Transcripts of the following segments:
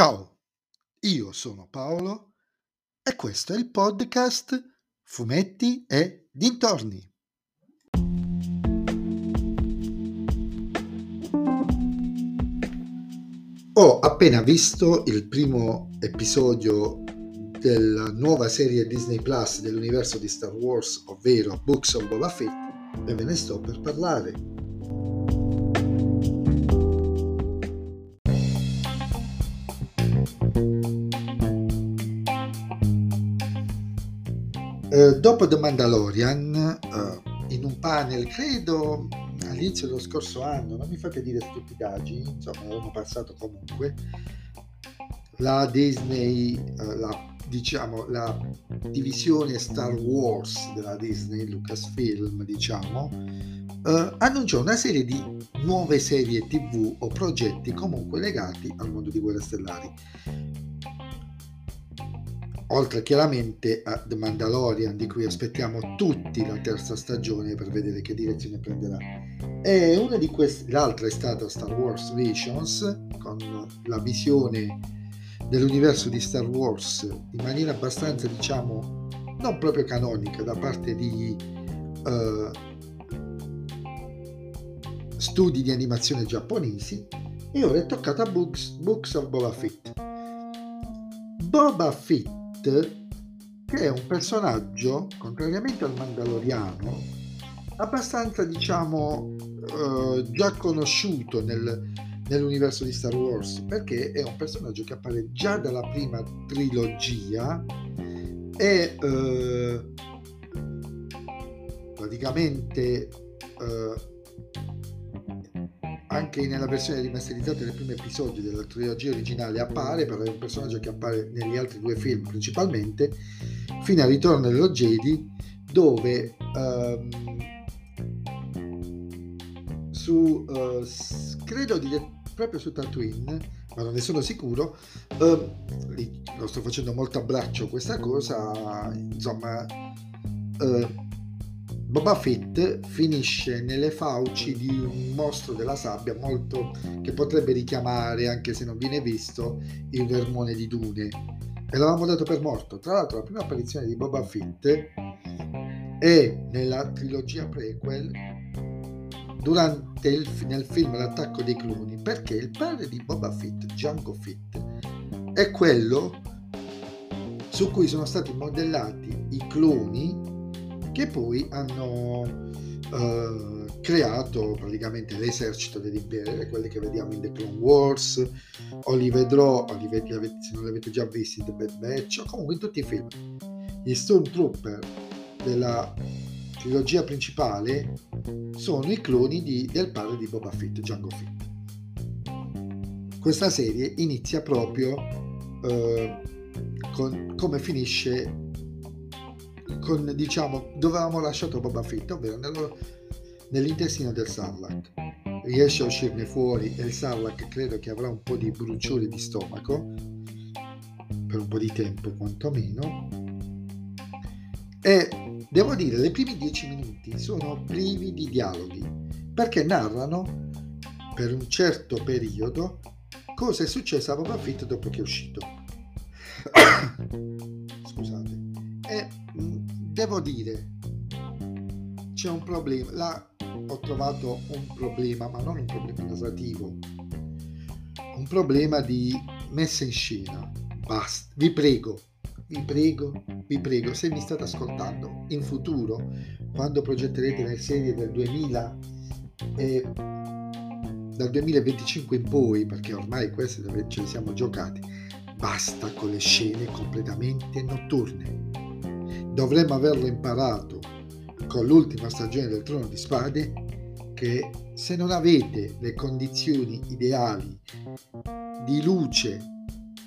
Ciao, io sono Paolo e questo è il podcast Fumetti e Dintorni. Ho appena visto il primo episodio della nuova serie Disney Plus dell'universo di Star Wars, ovvero Books of Boba Fett, e ve ne sto per parlare. Eh, dopo The Mandalorian, eh, in un panel, credo all'inizio dello scorso anno, non mi fate dire stupidaggini, insomma, avevamo passato comunque, la Disney, eh, la, diciamo, la divisione Star Wars della Disney, Lucasfilm, diciamo, eh, annunciò una serie di nuove serie tv o progetti comunque legati al mondo di Guerre Stellari oltre chiaramente a The Mandalorian di cui aspettiamo tutti la terza stagione per vedere che direzione prenderà. E una di queste, l'altra è stata Star Wars Visions con la visione dell'universo di Star Wars in maniera abbastanza diciamo non proprio canonica da parte di uh, studi di animazione giapponesi e ora è toccato a Books, Books of Boba Fett. Boba Fett che è un personaggio, contrariamente al Mandaloriano, abbastanza, diciamo, eh, già conosciuto nel, nell'universo di Star Wars, perché è un personaggio che appare già dalla prima trilogia e eh, praticamente eh, anche nella versione rimasterizzata del primo episodio della trilogia originale appare, però è un personaggio che appare negli altri due film principalmente, fino al ritorno dello Jedi, dove um, su, uh, credo di, proprio su Tatooine, ma non ne sono sicuro, uh, lo sto facendo molto a braccio questa cosa, insomma... Uh, Boba Fett finisce nelle fauci di un mostro della sabbia molto che potrebbe richiamare, anche se non viene visto, il vermone di Dune. E l'avevamo dato per morto. Tra l'altro la prima apparizione di Boba Fett è nella trilogia prequel durante il, nel film L'attacco dei cloni, perché il padre di Boba Fett, Django Fett, è quello su cui sono stati modellati i cloni che poi hanno Uh, creato praticamente l'esercito dell'impero, quelli che vediamo in The Clone Wars, o li vedrò, o li ved- se non li avete già visti, in The Bad Batch, o comunque in tutti i film. Gli Stormtrooper della trilogia principale sono i cloni di, del padre di Boba Fett, Django Fett. Questa serie inizia proprio uh, con come finisce con, diciamo, dove avevamo lasciato Boba Fett, ovvero nello, nell'intestino del Sarlacc. Riesce a uscirne fuori e il Sarlacc credo che avrà un po' di bruciore di stomaco, per un po' di tempo quantomeno. E devo dire, le primi dieci minuti sono privi di dialoghi, perché narrano per un certo periodo cosa è successo a Boba Fett dopo che è uscito. Devo dire, c'è un problema, là ho trovato un problema, ma non un problema narrativo, un problema di messa in scena. Basta, vi prego, vi prego, vi prego, se mi state ascoltando in futuro, quando progetterete le serie del 2000 e dal 2025 in poi, perché ormai queste ce le siamo giocate, basta con le scene completamente notturne dovremmo averlo imparato con l'ultima stagione del Trono di Spade che se non avete le condizioni ideali di luce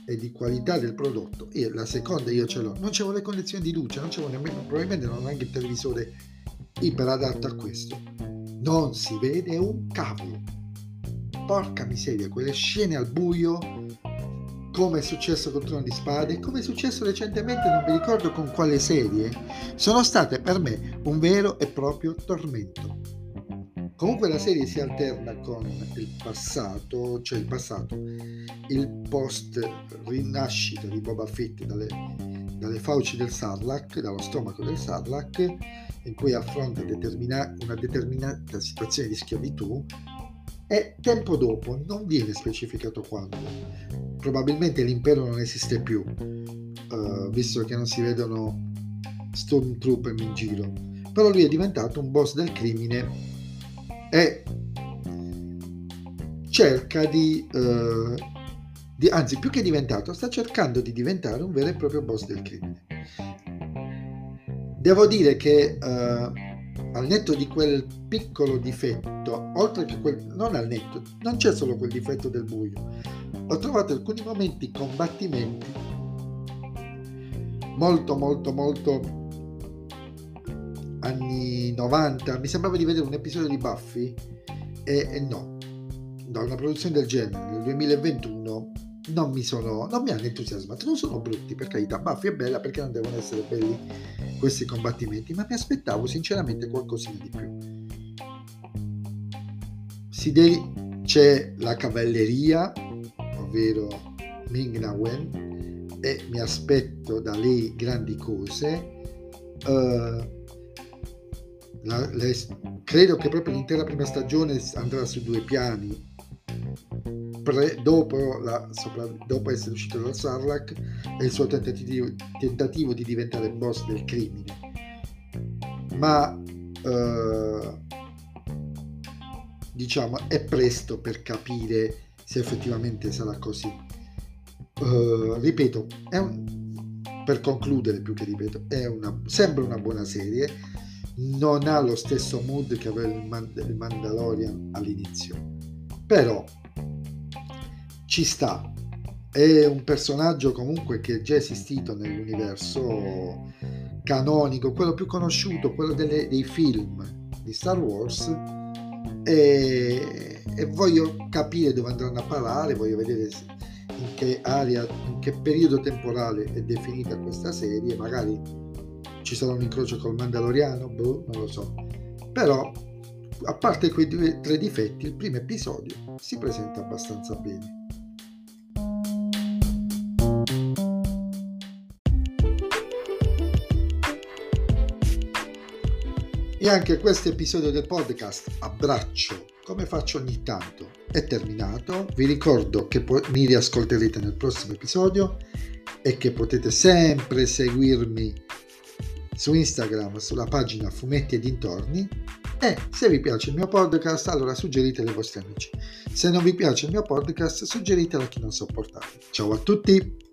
e di qualità del prodotto e la seconda io ce l'ho non c'è le condizioni di luce non c'è nemmeno probabilmente non ho neanche il televisore iperadatto a questo. Non si vede un cavolo porca miseria quelle scene al buio come è successo con Trono di Spade, come è successo recentemente, non mi ricordo con quale serie, sono state per me un vero e proprio tormento. Comunque la serie si alterna con il passato, cioè il passato, il post rinascita di Boba Fett dalle, dalle fauci del Sarlacc, dallo stomaco del Sarlacc, in cui affronta determina, una determinata situazione di schiavitù e tempo dopo non viene specificato quando. Probabilmente l'impero non esiste più, uh, visto che non si vedono stormtrooper in giro, però lui è diventato un boss del crimine e cerca di, uh, di, anzi più che diventato, sta cercando di diventare un vero e proprio boss del crimine. Devo dire che uh, al netto di quel piccolo difetto, oltre che quel, non al netto, non c'è solo quel difetto del buio, ho trovato alcuni momenti combattimenti molto molto molto anni 90, mi sembrava di vedere un episodio di Buffy e, e no, da una produzione del genere nel 2021 non mi, sono, non mi hanno entusiasmato, non sono brutti per carità, Buffy è bella perché non devono essere belli questi combattimenti, ma mi aspettavo sinceramente qualcosina di più. De- c'è la cavalleria, ovvero Ming Na Wen, e mi aspetto da lei grandi cose. Uh, la, le, credo che proprio l'intera prima stagione andrà su due piani. Pre, dopo, la, sopra, dopo, essere uscito dal Sarlacc e il suo tentativo, tentativo di diventare boss del crimine. Ma eh, diciamo è presto per capire se effettivamente sarà così. Uh, ripeto, un, per concludere più che ripeto, una, sembra una buona serie non ha lo stesso mood che aveva il Mandalorian all'inizio. Però ci sta. È un personaggio comunque che è già esistito nell'universo canonico, quello più conosciuto, quello delle, dei film di Star Wars. E, e, voglio capire dove andranno a parare, voglio vedere in che area, in che periodo temporale è definita questa serie, magari ci sarà un incrocio col Mandaloriano? Boh, non lo so. Però, a parte quei due, tre difetti, il primo episodio si presenta abbastanza bene. E anche questo episodio del podcast Abbraccio, come faccio ogni tanto, è terminato. Vi ricordo che mi riascolterete nel prossimo episodio e che potete sempre seguirmi su Instagram sulla pagina Fumetti e dintorni e se vi piace il mio podcast allora suggeritelo ai vostri amici. Se non vi piace il mio podcast suggeritelo a chi non sopportate. Ciao a tutti!